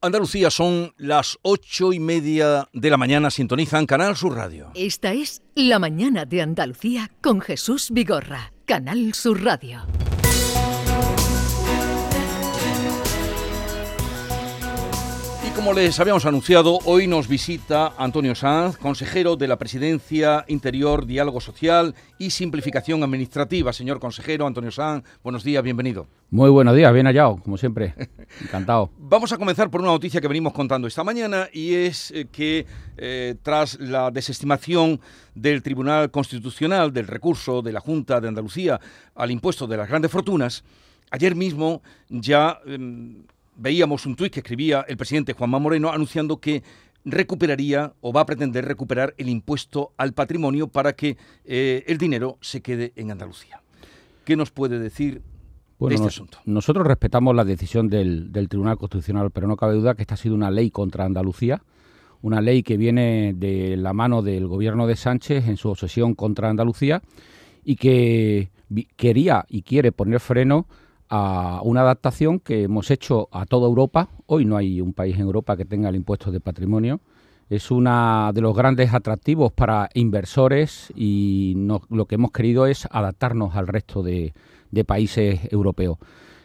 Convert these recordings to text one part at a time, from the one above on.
Andalucía son las ocho y media de la mañana, sintonizan Canal Sur Radio. Esta es La Mañana de Andalucía con Jesús Vigorra, Canal Sur Radio. Como les habíamos anunciado, hoy nos visita Antonio Sanz, consejero de la Presidencia Interior, Diálogo Social y Simplificación Administrativa. Señor consejero Antonio Sanz, buenos días, bienvenido. Muy buenos días, bien hallado, como siempre. Encantado. Vamos a comenzar por una noticia que venimos contando esta mañana y es eh, que eh, tras la desestimación del Tribunal Constitucional del recurso de la Junta de Andalucía al impuesto de las grandes fortunas, ayer mismo ya... Em, veíamos un tuit que escribía el presidente Juanma Moreno anunciando que recuperaría o va a pretender recuperar el impuesto al patrimonio para que eh, el dinero se quede en Andalucía. ¿Qué nos puede decir de este asunto? Nosotros respetamos la decisión del, Tribunal Constitucional, pero no cabe duda que esta ha sido una ley contra Andalucía, una ley que viene de la mano del gobierno de Sánchez en su obsesión contra Andalucía y que quería y quiere poner freno a una adaptación que hemos hecho a toda Europa. Hoy no hay un país en Europa que tenga el impuesto de patrimonio. Es uno de los grandes atractivos para inversores y lo que hemos querido es adaptarnos al resto de, países europeos.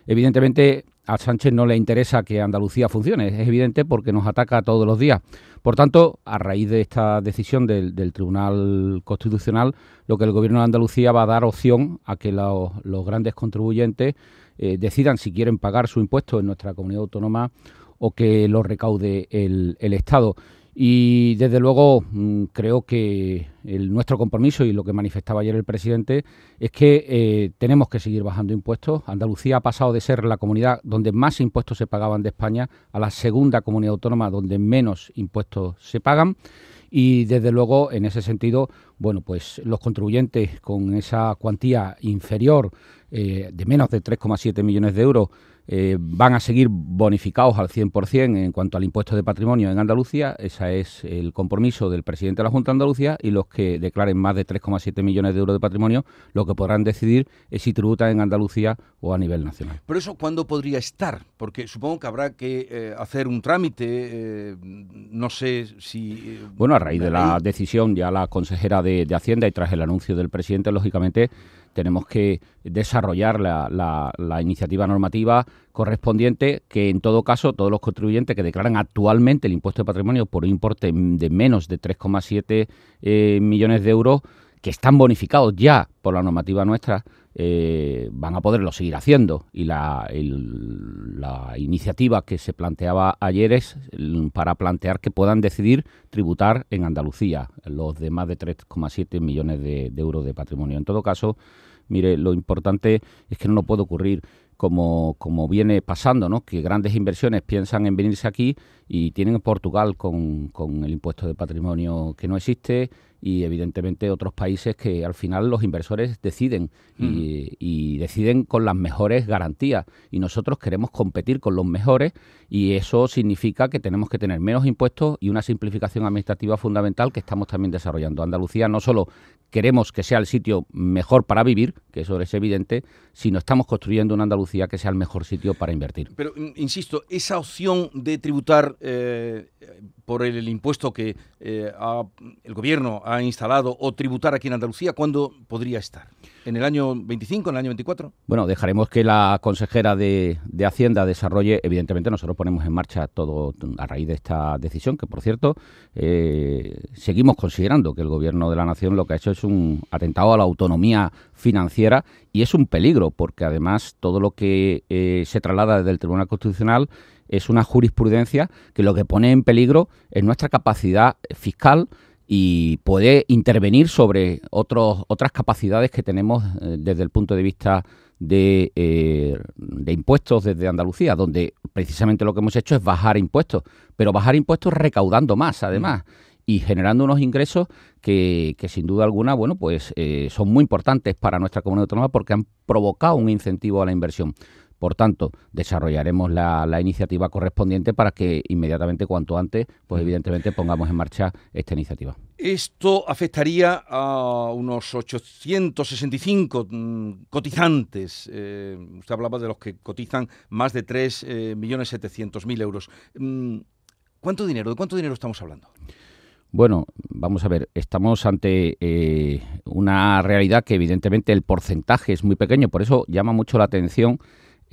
Evidentemente, a Sánchez no le interesa que Andalucía funcione, es evidente porque nos ataca todos los días. Por tanto, a raíz de esta decisión del, Tribunal Constitucional, lo que el Gobierno de Andalucía va a dar opción a que los grandes contribuyentes eh, decidan si quieren pagar su impuesto en nuestra comunidad autónoma o que lo recaude el, Estado. Y desde luego mm, creo que nuestro compromiso y lo que manifestaba ayer el presidente es que eh, tenemos que seguir bajando impuestos. Andalucía ha pasado de ser la comunidad donde más impuestos se pagaban de España a la segunda comunidad autónoma donde menos impuestos se pagan. Y desde luego, en ese sentido, bueno, pues los contribuyentes con esa cuantía inferior eh, de menos de 3,7 millones de euros eh, van a seguir bonificados al 100% en cuanto al impuesto de patrimonio en Andalucía. Ese es el compromiso del presidente de la Junta de Andalucía y los que declaren más de 3,7 millones de euros de patrimonio, lo que podrán decidir es si tributan en Andalucía o a nivel nacional. Pero eso, ¿cuándo podría estar? Porque supongo que habrá que eh, hacer un trámite, eh, no sé si... bueno, a raíz de la decisión ya la consejera de, de Hacienda y tras el anuncio del presidente, lógicamente tenemos que desarrollar la, iniciativa normativa correspondiente que en todo caso todos los contribuyentes que declaran actualmente el impuesto de patrimonio por un importe de menos de 3,7 eh, millones de euros que están bonificados ya por la normativa nuestra eh, van a poderlo seguir haciendo y la, iniciativa que se planteaba ayer es para plantear que puedan decidir tributar en Andalucía los de más de 3,7 millones de, de euros de patrimonio. En todo caso, Mire, lo importante es que no nos puede ocurrir como, como viene pasando, ¿no? que grandes inversiones piensan en venirse aquí y tienen Portugal con, con el impuesto de patrimonio que no existe y evidentemente otros países que al final los inversores deciden y, deciden con las mejores garantías y nosotros queremos competir con los mejores y eso significa que tenemos que tener menos impuestos y una simplificación administrativa fundamental que estamos también desarrollando. Andalucía no solo queremos que sea el sitio mejor para vivir, que eso es evidente, sino estamos construyendo una Andalucía que sea el mejor sitio para invertir. Pero, insisto, esa opción de tributar eh, por el, impuesto que eh, el gobierno ha instalado o tributar aquí en Andalucía, ¿cuándo podría estar? ¿En el año 25, en el año 24? Bueno, dejaremos que la consejera de, Hacienda desarrolle, evidentemente nosotros ponemos en marcha todo a raíz de esta decisión, que por cierto, eh, seguimos considerando que el gobierno de la nación lo que ha hecho es un atentado a la autonomía financiera y es un peligro, porque además todo lo que se traslada desde el Tribunal Constitucional es una jurisprudencia que lo que pone en peligro es nuestra capacidad fiscal y puede intervenir sobre otros, otras capacidades que tenemos eh, desde el punto de vista de, eh, de, impuestos desde Andalucía, donde precisamente lo que hemos hecho es bajar impuestos, pero bajar impuestos recaudando más, además, y generando unos ingresos que, que sin duda alguna, bueno, pues eh, son muy importantes para nuestra comunidad autónoma porque han provocado un incentivo a la inversión. Por tanto, desarrollaremos la, iniciativa correspondiente para que inmediatamente, cuanto antes, pues evidentemente pongamos en marcha esta iniciativa. Esto afectaría a unos 865 mm, cotizantes. Eh, usted hablaba de los que cotizan más de 3.700.000 eh, euros. Mm, ¿Cuánto dinero? ¿De cuánto dinero estamos hablando? Bueno, vamos a ver, estamos ante eh, una realidad que evidentemente el porcentaje es muy pequeño, por eso llama mucho la atención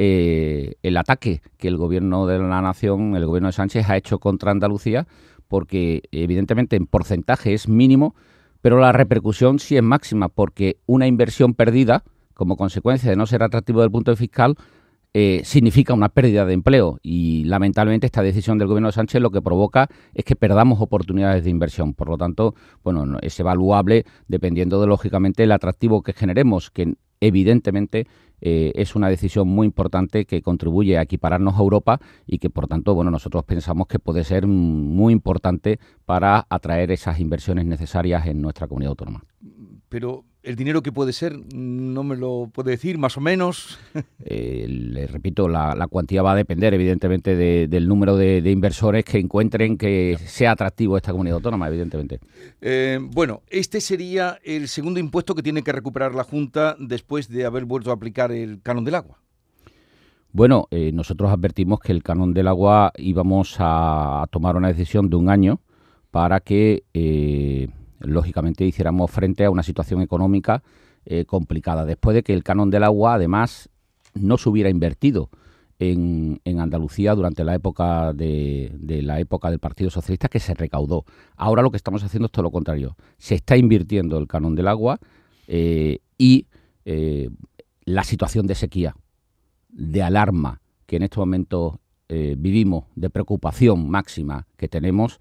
eh, el ataque que el gobierno de la nación, el gobierno de Sánchez, ha hecho contra Andalucía, porque evidentemente en porcentaje es mínimo, pero la repercusión sí es máxima, porque una inversión perdida, como consecuencia de no ser atractivo del punto de fiscal, eh, significa una pérdida de empleo y lamentablemente esta decisión del gobierno de Sánchez lo que provoca es que perdamos oportunidades de inversión. Por lo tanto, bueno, es evaluable dependiendo de lógicamente el atractivo que generemos, que evidentemente eh, es una decisión muy importante que contribuye a equipararnos a Europa y que por tanto bueno nosotros pensamos que puede ser muy importante para atraer esas inversiones necesarias en nuestra comunidad autónoma. Pero el dinero que puede ser, no me lo puede decir, más o menos. Eh, le repito, la, cuantía va a depender, evidentemente, del número de, inversores que encuentren que sea atractivo esta comunidad autónoma, evidentemente. Eh, bueno, este sería el segundo impuesto que tiene que recuperar la Junta después de haber vuelto a aplicar el canon del agua. Bueno, eh, nosotros advertimos que el canon del agua íbamos a, tomar una decisión de un año para que lógicamente hiciéramos frente a una situación económica eh, complicada. Después de que el canon del agua, además, no se hubiera invertido en, Andalucía durante la época de, la época del Partido Socialista que se recaudó. Ahora lo que estamos haciendo es todo lo contrario. Se está invirtiendo el canon del agua eh, y eh, la situación de sequía, de alarma que en estos momentos vivimos, de preocupación máxima que tenemos,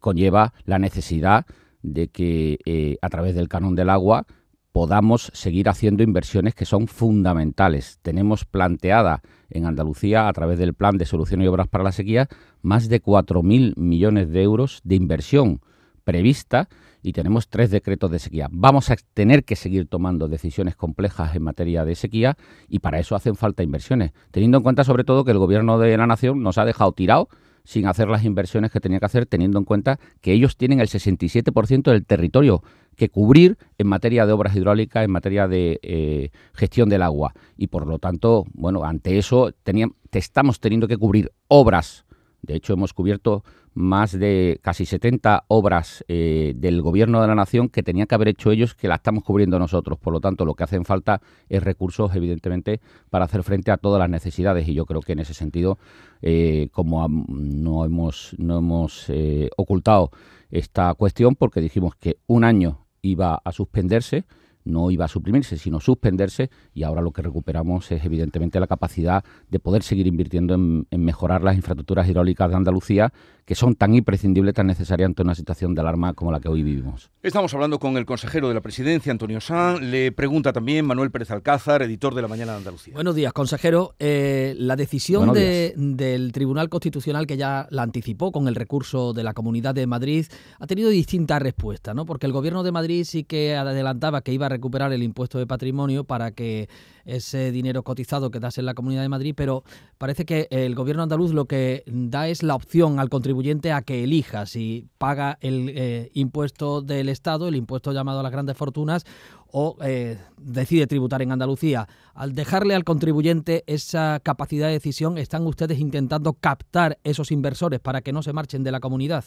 conlleva la necesidad de que eh, a través del canon del agua podamos seguir haciendo inversiones que son fundamentales. Tenemos planteada en Andalucía, a través del Plan de Solución y Obras para la Sequía, más de 4.000 millones de euros de inversión prevista y tenemos tres decretos de sequía. Vamos a tener que seguir tomando decisiones complejas en materia de sequía y para eso hacen falta inversiones, teniendo en cuenta sobre todo que el Gobierno de la Nación nos ha dejado tirado sin hacer las inversiones que tenía que hacer, teniendo en cuenta que ellos tienen el 67% del territorio que cubrir en materia de obras hidráulicas, en materia de eh, gestión del agua. Y por lo tanto, bueno, ante eso teníamos, estamos teniendo que cubrir obras. De hecho, hemos cubierto más de casi 70 obras eh, del Gobierno de la Nación que tenían que haber hecho ellos, que la estamos cubriendo nosotros. Por lo tanto, lo que hacen falta es recursos, evidentemente, para hacer frente a todas las necesidades. Y yo creo que en ese sentido, eh, como no hemos, no hemos eh, ocultado esta cuestión, porque dijimos que un año iba a suspenderse, no iba a suprimirse, sino suspenderse y ahora lo que recuperamos es evidentemente la capacidad de poder seguir invirtiendo en, mejorar las infraestructuras hidráulicas de Andalucía que son tan imprescindibles, tan necesarias ante una situación de alarma como la que hoy vivimos. Estamos hablando con el consejero de la presidencia, Antonio Sanz. Le pregunta también Manuel Pérez Alcázar, editor de La Mañana de Andalucía. Buenos días, consejero. Eh, la decisión del Tribunal Constitucional, que ya la anticipó con el recurso de la Comunidad de Madrid, ha tenido distintas respuestas, ¿no? Porque el Gobierno de Madrid sí que adelantaba que iba a recuperar el impuesto de patrimonio para que ese dinero cotizado quedase en la Comunidad de Madrid, pero parece que el Gobierno andaluz lo que da es la opción al contribuyente a que elija si paga el eh, impuesto del Estado, el impuesto llamado a las grandes fortunas, o eh, decide tributar en Andalucía. Al dejarle al contribuyente esa capacidad de decisión, ¿están ustedes intentando captar esos inversores para que no se marchen de la comunidad?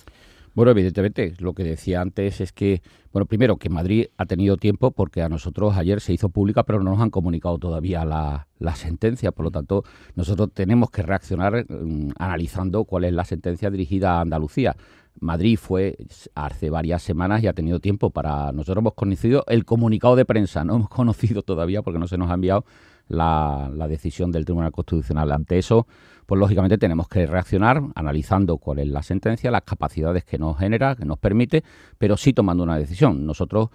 Bueno, evidentemente, lo que decía antes es que, bueno, primero que Madrid ha tenido tiempo porque a nosotros ayer se hizo pública, pero no nos han comunicado todavía la, sentencia. Por lo tanto, nosotros tenemos que reaccionar mm, analizando cuál es la sentencia dirigida a Andalucía. Madrid fue hace varias semanas y ha tenido tiempo para. Nosotros hemos conocido el comunicado de prensa, no hemos conocido todavía porque no se nos ha enviado la, la decisión del Tribunal Constitucional. Ante eso, pues lógicamente tenemos que reaccionar analizando cuál es la sentencia, las capacidades que nos genera, que nos permite, pero sí tomando una decisión. Nosotros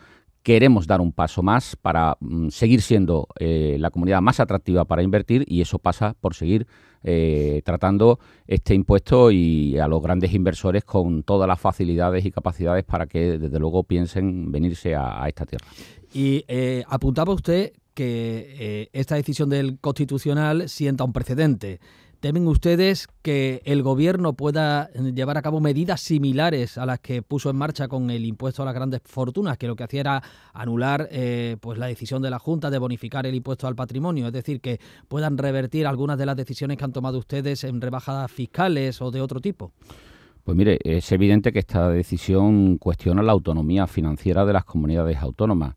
queremos dar un paso más para mm, seguir siendo eh, la comunidad más atractiva para invertir y eso pasa por seguir eh, tratando este impuesto y a los grandes inversores con todas las facilidades y capacidades para que desde luego piensen venirse a, esta tierra. Y eh, apuntaba usted que eh, esta decisión del Constitucional sienta un precedente. ¿Temen ustedes que el gobierno pueda llevar a cabo medidas similares a las que puso en marcha con el impuesto a las grandes fortunas, que lo que hacía era anular eh, pues la decisión de la Junta de bonificar el impuesto al patrimonio? Es decir, que puedan revertir algunas de las decisiones que han tomado ustedes en rebajadas fiscales o de otro tipo. Pues mire, es evidente que esta decisión cuestiona la autonomía financiera de las comunidades autónomas.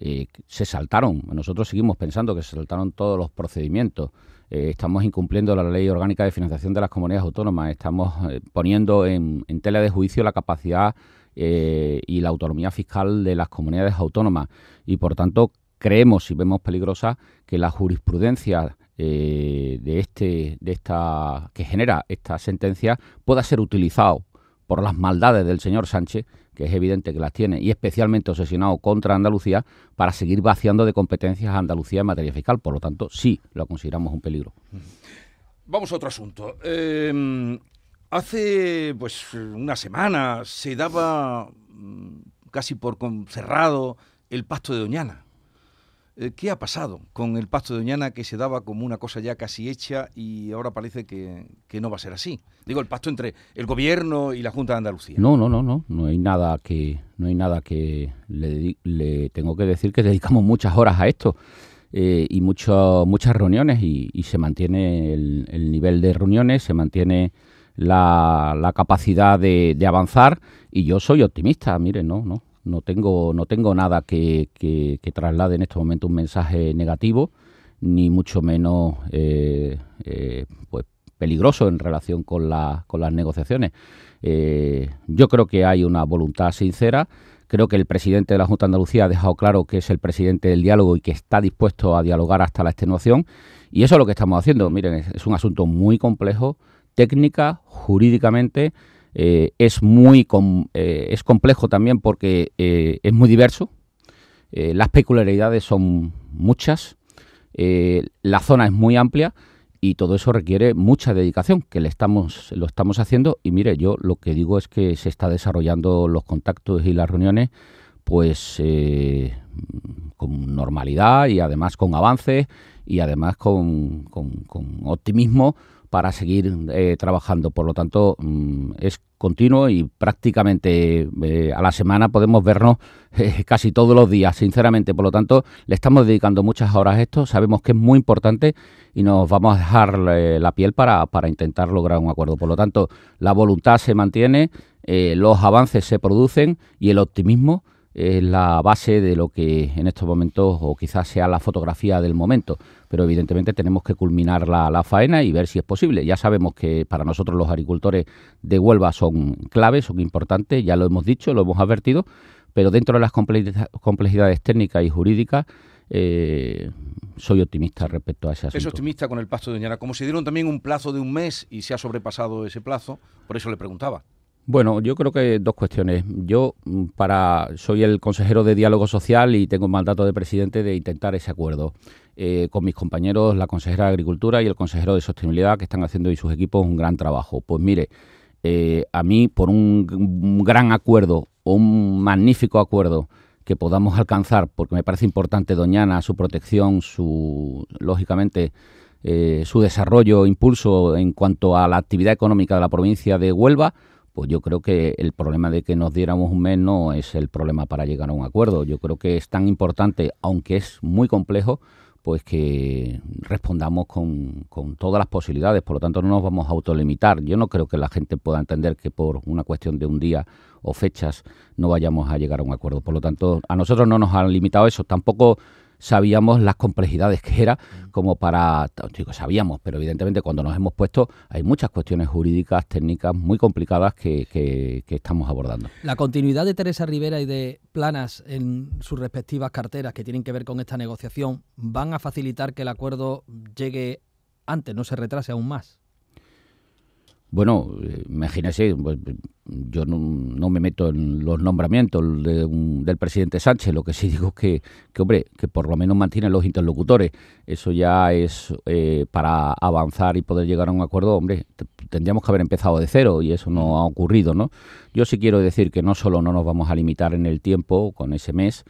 Eh, se saltaron, nosotros seguimos pensando que se saltaron todos los procedimientos. Eh, estamos incumpliendo la ley orgánica de financiación de las comunidades autónomas, estamos eh, poniendo en, tela de juicio la capacidad y la autonomía fiscal de las comunidades autónomas. Y por tanto creemos y vemos peligrosa que la jurisprudencia de este de esta que genera esta sentencia pueda ser utilizado por las maldades del señor Sánchez que es evidente que las tiene, y especialmente obsesionado contra Andalucía, para seguir vaciando de competencias a Andalucía en materia fiscal. Por lo tanto, sí lo consideramos un peligro. Vamos a otro asunto. Em, hace pues una semana se daba mm, casi por cerrado el pasto de Doñana. Eh, ¿Qué ha pasado con el pasto de Doñana que se daba como una cosa ya casi hecha y ahora parece que, no va a ser así? Digo, el pacto entre el gobierno y la Junta de Andalucía. No, no, no, no, no hay nada que, no hay nada que le, tengo que decir que dedicamos muchas horas a esto. Eh, y mucho, muchas reuniones y, se mantiene el, nivel de reuniones, se mantiene la, capacidad de, de, avanzar y yo soy optimista, mire, no, no, no tengo, no tengo nada que, que, traslade en este momento un mensaje negativo, ni mucho menos eh, eh, pues peligroso en relación con, la, con las negociaciones. Eh, yo creo que hay una voluntad sincera. Creo que el presidente de la Junta de Andalucía ha dejado claro que es el presidente del diálogo y que está dispuesto a dialogar hasta la extenuación. Y eso es lo que estamos haciendo. Miren, es un asunto muy complejo, técnica, jurídicamente. Eh, es muy eh, es complejo también porque eh, es muy diverso. las peculiaridades son muchas. la zona es muy amplia y todo eso requiere mucha dedicación, que le estamos, lo estamos haciendo. Y mire, yo lo que digo es que se está desarrollando los contactos y las reuniones, pues con normalidad y además con avances y además con optimismo para seguir eh, trabajando. Por lo tanto, mm, es continuo y prácticamente eh, a la semana podemos vernos eh, casi todos los días, sinceramente. Por lo tanto, le estamos dedicando muchas horas a esto. Sabemos que es muy importante y nos vamos a dejar la piel para, para intentar lograr un acuerdo. Por lo tanto, la voluntad se mantiene, los avances se producen y el optimismo es la base de lo que en estos momentos, o quizás sea la fotografía del momento, pero evidentemente tenemos que culminar la, faena y ver si es posible. Ya sabemos que para nosotros los agricultores de Huelva son claves, son importantes, ya lo hemos dicho, lo hemos advertido, pero dentro de las complejidades técnicas y jurídicas, eh, soy optimista respecto a ese asunto. Es optimista con el paso de Doñana. Como se dieron también un plazo de un mes y se ha sobrepasado ese plazo, por eso le preguntaba. Bueno, yo creo que dos cuestiones. Yo mm, para soy el consejero de diálogo social y tengo el mandato de presidente de intentar ese acuerdo eh, con mis compañeros, la consejera de Agricultura y el consejero de Sostenibilidad, que están haciendo y sus equipos un gran trabajo. Pues mire, eh, a mí por un, gran acuerdo un magnífico acuerdo que podamos alcanzar, porque me parece importante Doñana, su protección, su lógicamente eh, su desarrollo, impulso en cuanto a la actividad económica de la provincia de Huelva pues yo creo que el problema de que nos diéramos un mes no es el problema para llegar a un acuerdo. Yo creo que es tan importante, aunque es muy complejo, pues que respondamos con, con, todas las posibilidades. Por lo tanto, no nos vamos a autolimitar. Yo no creo que la gente pueda entender que por una cuestión de un día o fechas no vayamos a llegar a un acuerdo. Por lo tanto, a nosotros no nos han limitado eso. Tampoco sabíamos las complejidades que era mm. como para, digo, sabíamos, pero evidentemente cuando nos hemos puesto hay muchas cuestiones jurídicas, técnicas muy complicadas que, que, estamos abordando. La continuidad de Teresa Rivera y de Planas en sus respectivas carteras que tienen que ver con esta negociación van a facilitar que el acuerdo llegue antes, no se retrase aún más. Bueno, imagínese, pues, yo no, me meto en los nombramientos del presidente Sánchez, lo que sí digo es que, que, hombre, que por lo menos mantiene los interlocutores. Eso ya es eh, para avanzar y poder llegar a un acuerdo, hombre, tendríamos que haber empezado de cero y eso no ha ocurrido, ¿no? Yo sí quiero decir que no solo no nos vamos a limitar en el tiempo con ese mes,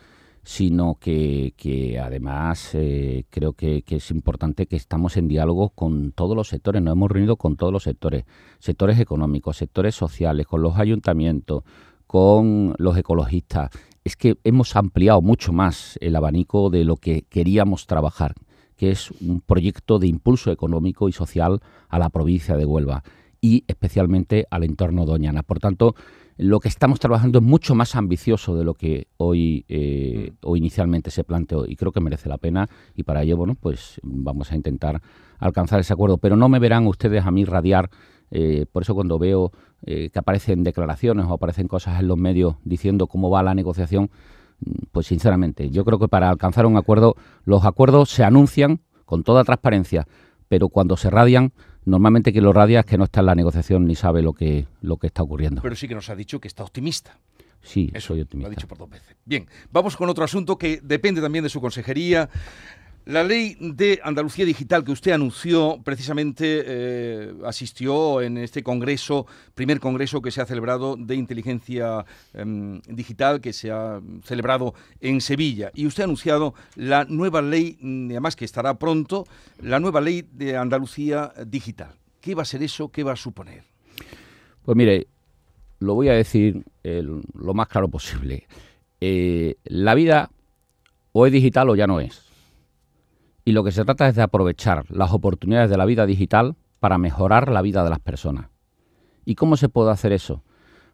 sino que, además eh, creo que, es importante que estamos en diálogo con todos los sectores, nos hemos reunido con todos los sectores, sectores económicos, sectores sociales, con los ayuntamientos, con los ecologistas. Es que hemos ampliado mucho más el abanico de lo que queríamos trabajar, que es un proyecto de impulso económico y social a la provincia de Huelva y especialmente al entorno Doñana. Por tanto, lo que estamos trabajando es mucho más ambicioso de lo que hoy eh, mm. o inicialmente se planteó y creo que merece la pena y para ello bueno pues vamos a intentar alcanzar ese acuerdo pero no me verán ustedes a mí radiar eh, por eso cuando veo eh, que aparecen declaraciones o aparecen cosas en los medios diciendo cómo va la negociación mm, pues sinceramente yo creo que para alcanzar un acuerdo los acuerdos se anuncian con toda transparencia pero cuando se radian normalmente quien lo radia es que no está en la negociación ni sabe lo que, lo que está ocurriendo. Pero sí que nos ha dicho que está optimista. Sí, Eso, soy optimista. Lo ha dicho por dos veces. Bien, vamos con otro asunto que depende también de su consejería. La ley de Andalucía Digital que usted anunció precisamente eh, asistió en este congreso, primer congreso que se ha celebrado de inteligencia em, digital que se ha celebrado en Sevilla. Y usted ha anunciado la nueva ley, mm, además que estará pronto, la nueva ley de Andalucía Digital. ¿Qué va a ser eso? ¿Qué va a suponer? Pues mire, lo voy a decir lo más claro posible. Eh, la vida o es digital o ya no es y lo que se trata es de aprovechar las oportunidades de la vida digital para mejorar la vida de las personas. ¿Y cómo se puede hacer eso?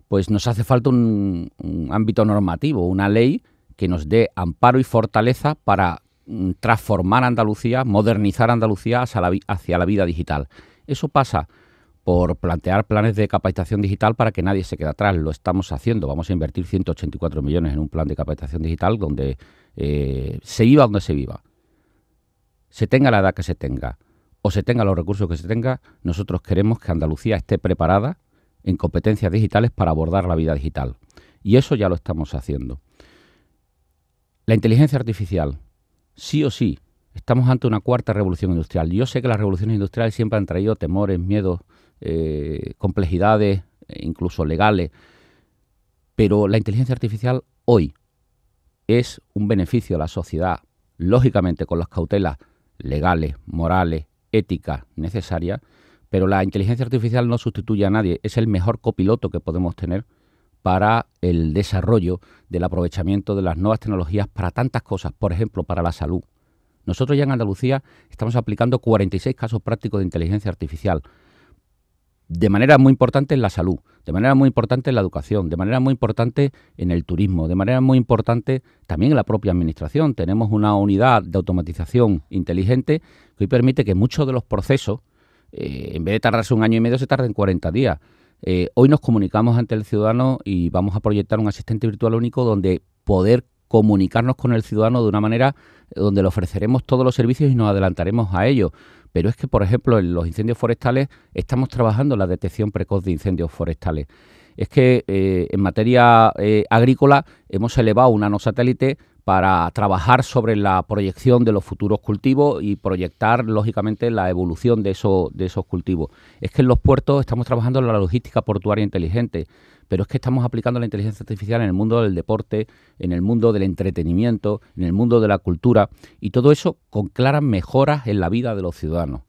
Pues nos hace falta un, ámbito normativo, una ley que nos dé amparo y fortaleza para mm, transformar Andalucía, modernizar Andalucía hacia la, vida digital. Eso pasa por plantear planes de capacitación digital para que nadie se quede atrás. Lo estamos haciendo. Vamos a invertir 184 millones en un plan de capacitación digital donde eh, se viva donde se viva se tenga la edad que se tenga o se tenga los recursos que se tenga, nosotros queremos que Andalucía esté preparada en competencias digitales para abordar la vida digital. Y eso ya lo estamos haciendo. La inteligencia artificial, sí o sí, estamos ante una cuarta revolución industrial. Yo sé que las revoluciones industriales siempre han traído temores, miedos, eh, complejidades, e incluso legales, pero la inteligencia artificial hoy es un beneficio a la sociedad, lógicamente con las cautelas legales, morales, éticas necesarias, pero la inteligencia artificial no sustituye a nadie, es el mejor copiloto que podemos tener para el desarrollo del aprovechamiento de las nuevas tecnologías para tantas cosas, por ejemplo, para la salud. Nosotros ya en Andalucía estamos aplicando 46 casos prácticos de inteligencia artificial de manera muy importante en la salud, de manera muy importante en la educación, de manera muy importante en el turismo, de manera muy importante también en la propia administración. Tenemos una unidad de automatización inteligente que hoy permite que muchos de los procesos, eh, en vez de tardarse un año y medio, se tarden 40 días. Eh, hoy nos comunicamos ante el ciudadano y vamos a proyectar un asistente virtual único donde poder comunicarnos con el ciudadano de una manera donde le ofreceremos todos los servicios y nos adelantaremos a ellos. Pero es que, por ejemplo, en los incendios forestales estamos trabajando en la detección precoz de incendios forestales. Es que eh, en materia eh, agrícola hemos elevado una nanosatélite para trabajar sobre la proyección de los futuros cultivos y proyectar, lógicamente, la evolución de, de esos cultivos. Es que en los puertos estamos trabajando en la logística portuaria inteligente pero es que estamos aplicando la inteligencia artificial en el mundo del deporte, en el mundo del entretenimiento, en el mundo de la cultura, y todo eso con claras mejoras en la vida de los ciudadanos.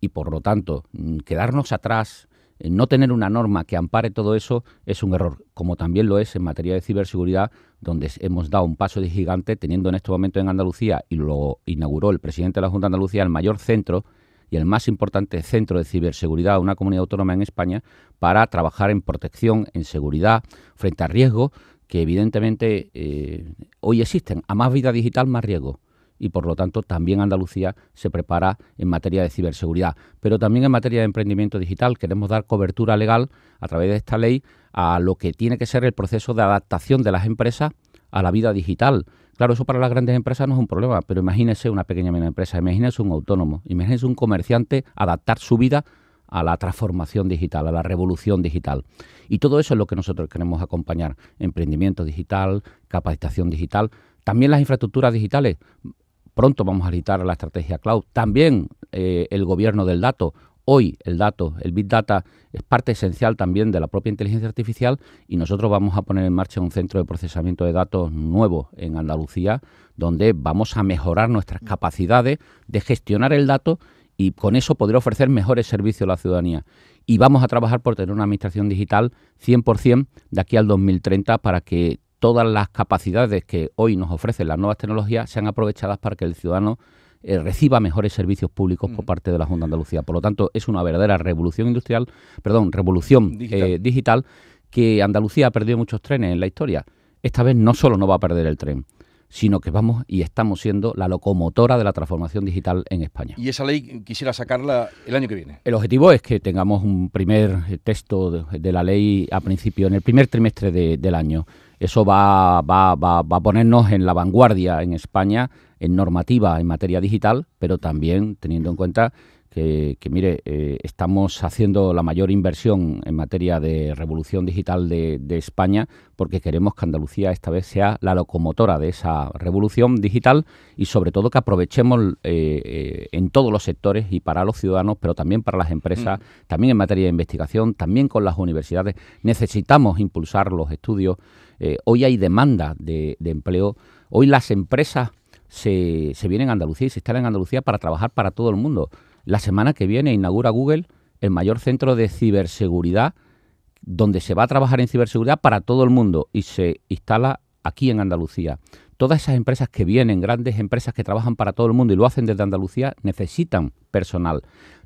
Y por lo tanto, mm, quedarnos atrás, no tener una norma que ampare todo eso es un error, como también lo es en materia de ciberseguridad, donde hemos dado un paso de gigante, teniendo en este momento en Andalucía, y lo inauguró el presidente de la Junta de Andalucía, el mayor centro y el más importante centro de ciberseguridad de una comunidad autónoma en España para trabajar en protección, en seguridad, frente a riesgos que evidentemente eh, hoy existen. A más vida digital, más riesgo. Y por lo tanto también Andalucía se prepara en materia de ciberseguridad. Pero también en materia de emprendimiento digital queremos dar cobertura legal a través de esta ley a lo que tiene que ser el proceso de adaptación de las empresas a la vida digital Claro, eso para las grandes empresas no es un problema, pero imagínese una pequeña media empresa, imagínese un autónomo, imagínese un comerciante adaptar su vida a la transformación digital, a la revolución digital. Y todo eso es lo que nosotros queremos acompañar. Emprendimiento digital, capacitación digital, también las infraestructuras digitales. Pronto vamos a editar la estrategia cloud. También eh, el gobierno del dato. Hoy el dato, el Big Data, es parte esencial también de la propia inteligencia artificial y nosotros vamos a poner en marcha un centro de procesamiento de datos nuevo en Andalucía, donde vamos a mejorar nuestras capacidades de gestionar el dato y con eso poder ofrecer mejores servicios a la ciudadanía. Y vamos a trabajar por tener una administración digital 100% de aquí al 2030 para que todas las capacidades que hoy nos ofrecen las nuevas tecnologías sean aprovechadas para que el ciudadano eh, reciba mejores servicios públicos por mm. parte de la Junta de Andalucía. Por lo tanto, es una verdadera revolución industrial, perdón, revolución eh, digital. que Andalucía ha perdido muchos trenes en la historia. Esta vez no solo no va a perder el tren, sino que vamos y estamos siendo la locomotora de la transformación digital en España. ¿Y esa ley quisiera sacarla el año que viene? El objetivo es que tengamos un primer texto de, la ley a principio, en el primer trimestre del año. Eso va, va, va, va a ponernos en la vanguardia en España en normativa en materia digital, pero también teniendo en cuenta que, mire, eh, estamos haciendo la mayor inversión en materia de revolución digital de, España porque queremos que Andalucía esta vez sea la locomotora de esa revolución digital y sobre todo que aprovechemos eh, eh, en todos los sectores y para los ciudadanos, pero también para las empresas, mm. también en materia de investigación, también con las universidades. Necesitamos impulsar los estudios. Hoy hay demanda de, de empleo. Hoy las empresas se, se vienen a Andalucía y se instalan en Andalucía para trabajar para todo el mundo. La semana que viene inaugura Google el mayor centro de ciberseguridad donde se va a trabajar en ciberseguridad para todo el mundo y se instala aquí en Andalucía. Todas esas empresas que vienen, grandes empresas que trabajan para todo el mundo y lo hacen desde Andalucía, necesitan personal.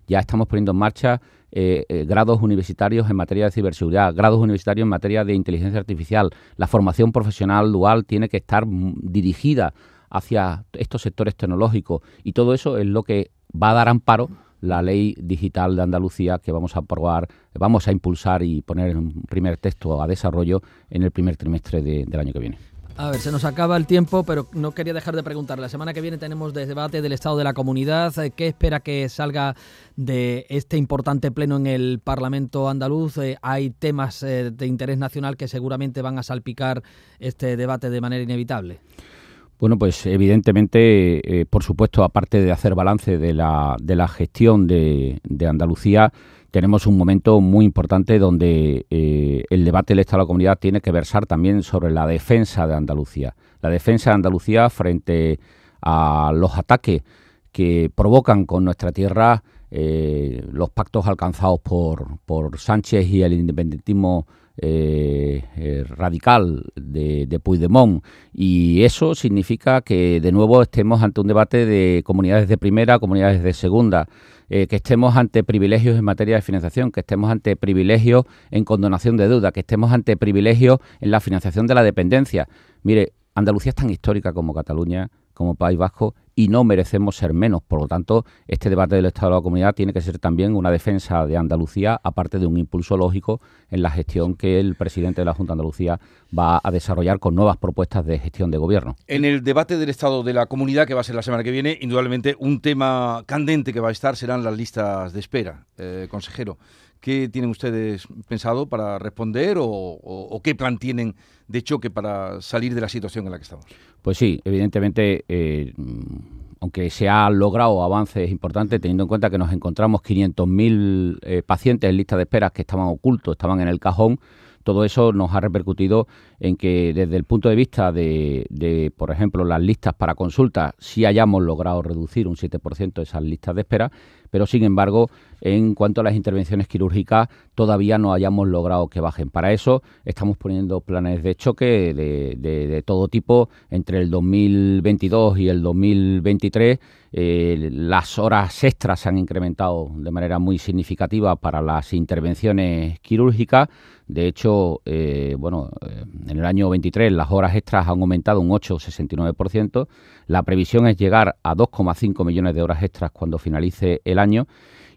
Ya estamos poniendo en marcha eh, eh, grados universitarios en materia de ciberseguridad, grados universitarios en materia de inteligencia artificial. La formación profesional dual tiene que estar dirigida hacia estos sectores tecnológicos y todo eso es lo que va a dar amparo la ley digital de Andalucía que vamos a aprobar, vamos a impulsar y poner un primer texto a desarrollo en el primer trimestre del año que viene. A ver, se nos acaba el tiempo, pero no quería dejar de preguntar. La semana que viene tenemos debate del estado de la comunidad. ¿Qué espera que salga de este importante pleno en el Parlamento andaluz? Eh, hay temas eh, de interés nacional que seguramente van a salpicar este debate de manera inevitable. Bueno, pues evidentemente, eh, por supuesto, aparte de hacer balance de la, de la gestión de, Andalucía, tenemos un momento muy importante donde eh, el debate del Estado de la Comunidad tiene que versar también sobre la defensa de Andalucía. La defensa de Andalucía frente a los ataques que provocan con nuestra tierra eh, los pactos alcanzados por, por Sánchez y el independentismo eh, eh, radical de, de, Puigdemont y eso significa que de nuevo estemos ante un debate de comunidades de primera, comunidades de segunda, eh, que estemos ante privilegios en materia de financiación, que estemos ante privilegios en condonación de deuda, que estemos ante privilegios en la financiación de la dependencia. Mire, Andalucía es tan histórica como Cataluña, como País Vasco, y no merecemos ser menos. Por lo tanto, este debate del Estado de la Comunidad tiene que ser también una defensa de Andalucía, aparte de un impulso lógico en la gestión que el presidente de la Junta de Andalucía va a desarrollar con nuevas propuestas de gestión de gobierno. En el debate del Estado de la Comunidad, que va a ser la semana que viene, indudablemente un tema candente que va a estar serán las listas de espera, eh, consejero. ¿Qué tienen ustedes pensado para responder o, qué plan tienen de choque para salir de la situación en la que estamos? Pues sí, evidentemente, eh, aunque se han logrado avances importantes, teniendo en cuenta que nos encontramos 500.000 eh, pacientes en lista de espera que estaban ocultos, estaban en el cajón, todo eso nos ha repercutido en que desde el punto de vista de, por ejemplo, las listas para consulta, sí hayamos logrado reducir un 7% esas listas de espera, pero sin embargo, en cuanto a las intervenciones quirúrgicas, todavía no hayamos logrado que bajen. Para eso estamos poniendo planes de choque de, todo tipo entre el 2022 y el 2023 eh, las horas extras se han incrementado de manera muy significativa para las intervenciones quirúrgicas. De hecho, eh, bueno, eh, en el año 23 las horas extras han aumentado un 8,69%. La previsión es llegar a 2,5 millones de horas extras cuando finalice el año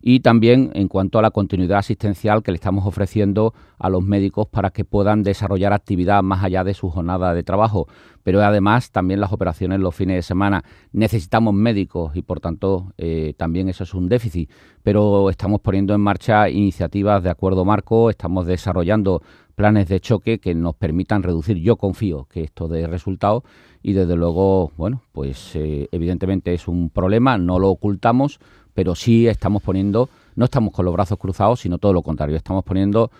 y también en cuanto a la continuidad asistencial que le estamos ofreciendo a los médicos para que puedan desarrollar actividad más allá de su jornada de trabajo. Pero además también las operaciones los fines de semana. Necesitamos médicos y por tanto eh, también eso es un déficit. Pero estamos poniendo en marcha iniciativas de acuerdo marco, estamos desarrollando planes de choque que nos permitan reducir. Yo confío que esto dé resultados y desde luego, bueno, pues eh, evidentemente es un problema, no lo ocultamos, pero sí estamos poniendo no estamos con los brazos cruzados, sino todo lo contrario, estamos poniendo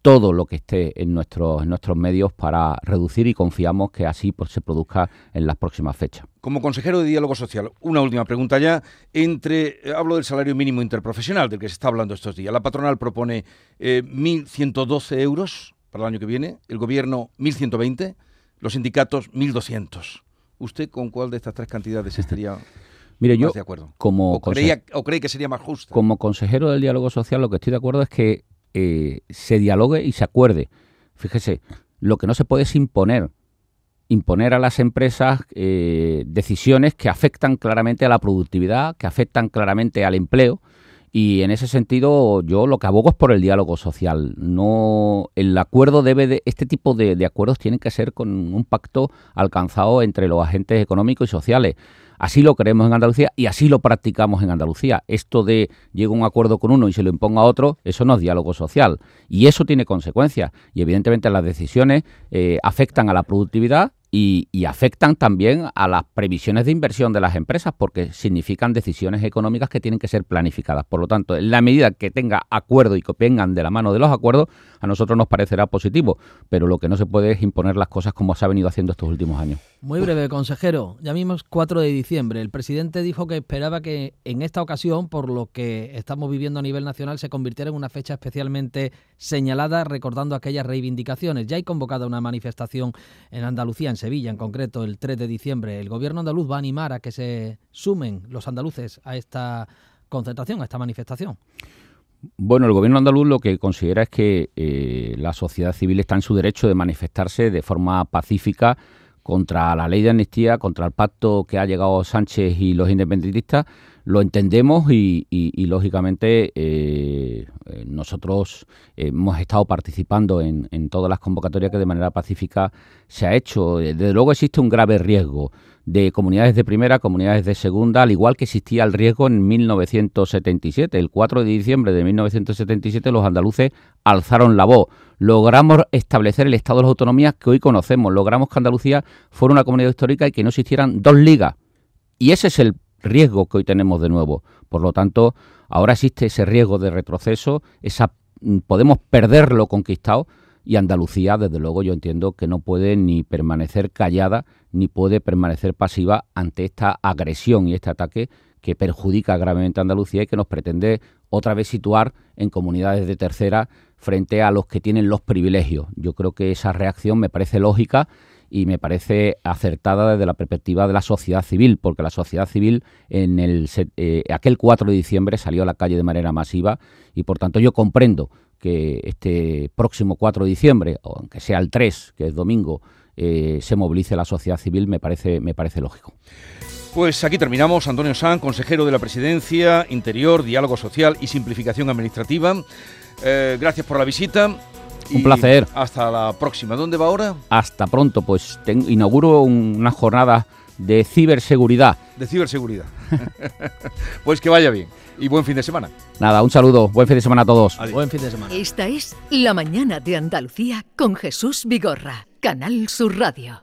todo lo que esté en nuestros, en nuestros medios para reducir y confiamos que así pues, se produzca en las próximas fechas. Como consejero de diálogo social, una última pregunta ya. Entre eh, hablo del salario mínimo interprofesional del que se está hablando estos días. La patronal propone 1.112 eh, euros para el año que viene, el gobierno 1.120, los sindicatos 1.200. ¿Usted con cuál de estas tres cantidades estaría Mire, yo, de acuerdo? Como ¿O, cree que sería más justo? Como consejero del diálogo social, lo que estoy de acuerdo es que eh, se dialogue y se acuerde. Fíjese, lo que no se puede es imponer, imponer a las empresas eh, decisiones que afectan claramente a la productividad, que afectan claramente al empleo. Y en ese sentido, yo lo que abogo es por el diálogo social. No, el acuerdo debe de, este tipo de, de acuerdos tienen que ser con un pacto alcanzado entre los agentes económicos y sociales. Así lo creemos en Andalucía y así lo practicamos en Andalucía. Esto de llego a un acuerdo con uno y se lo imponga a otro, eso no es diálogo social. Y eso tiene consecuencias. Y evidentemente las decisiones eh, afectan a la productividad y, afectan también a las previsiones de inversión de las empresas porque significan decisiones económicas que tienen que ser planificadas. Por lo tanto, en la medida que tenga acuerdo y que vengan de la mano de los acuerdos, a nosotros nos parecerá positivo, pero lo que no se puede es imponer las cosas como se ha venido haciendo estos últimos años. Muy breve, consejero. Ya mismo es 4 de diciembre. El presidente dijo que esperaba que en esta ocasión, por lo que estamos viviendo a nivel nacional, se convirtiera en una fecha especialmente señalada, recordando aquellas reivindicaciones. Ya hay convocada una manifestación en Andalucía, Sevilla en concreto, el 3 de diciembre. El gobierno andaluz va a animar a que se sumen los andaluces a esta concentración, a esta manifestación. Bueno, el gobierno andaluz lo que considera es que eh, la sociedad civil está en su derecho de manifestarse de forma pacífica contra la ley de amnistía, contra el pacto que ha llegado Sánchez y los independentistas, lo entendemos y, lógicamente eh, eh, nosotros hemos estado participando en, en, todas las convocatorias que de manera pacífica se ha hecho. Desde luego existe un grave riesgo de comunidades de primera, comunidades de segunda, al igual que existía el riesgo en 1977. El 4 de diciembre de 1977 los andaluces alzaron la voz. Logramos establecer el estado de las autonomías que hoy conocemos. Logramos que Andalucía fuera una comunidad histórica y que no existieran dos ligas. Y ese es el riesgo que hoy tenemos de nuevo. Por lo tanto, ahora existe ese riesgo de retroceso, esa, mm, podemos perder lo conquistado y Andalucía, desde luego, yo entiendo que no puede ni permanecer callada ni puede permanecer pasiva ante esta agresión y este ataque que perjudica gravemente a Andalucía y que nos pretende otra vez situar en comunidades de tercera frente a los que tienen los privilegios. Yo creo que esa reacción me parece lógica y me parece acertada desde la perspectiva de la sociedad civil, porque la sociedad civil en el eh, aquel 4 de diciembre salió a la calle de manera masiva y por tanto yo comprendo que este próximo 4 de diciembre, o aunque sea el 3, que es domingo, eh, se movilice la sociedad civil, me parece, me parece lógico. Pues aquí terminamos. Antonio San, consejero de la Presidencia, Interior, Diálogo Social y Simplificación Administrativa. Eh, gracias por la visita. Un placer. Hasta la próxima. ¿Dónde va ahora? Hasta pronto. Pues inauguro una jornada de ciberseguridad. De ciberseguridad. pues que vaya bien y buen fin de semana. Nada, un saludo, buen fin de semana a todos. Buen fin de semana. Esta es La Mañana de Andalucía con Jesús Vigorra, Canal Sur Radio.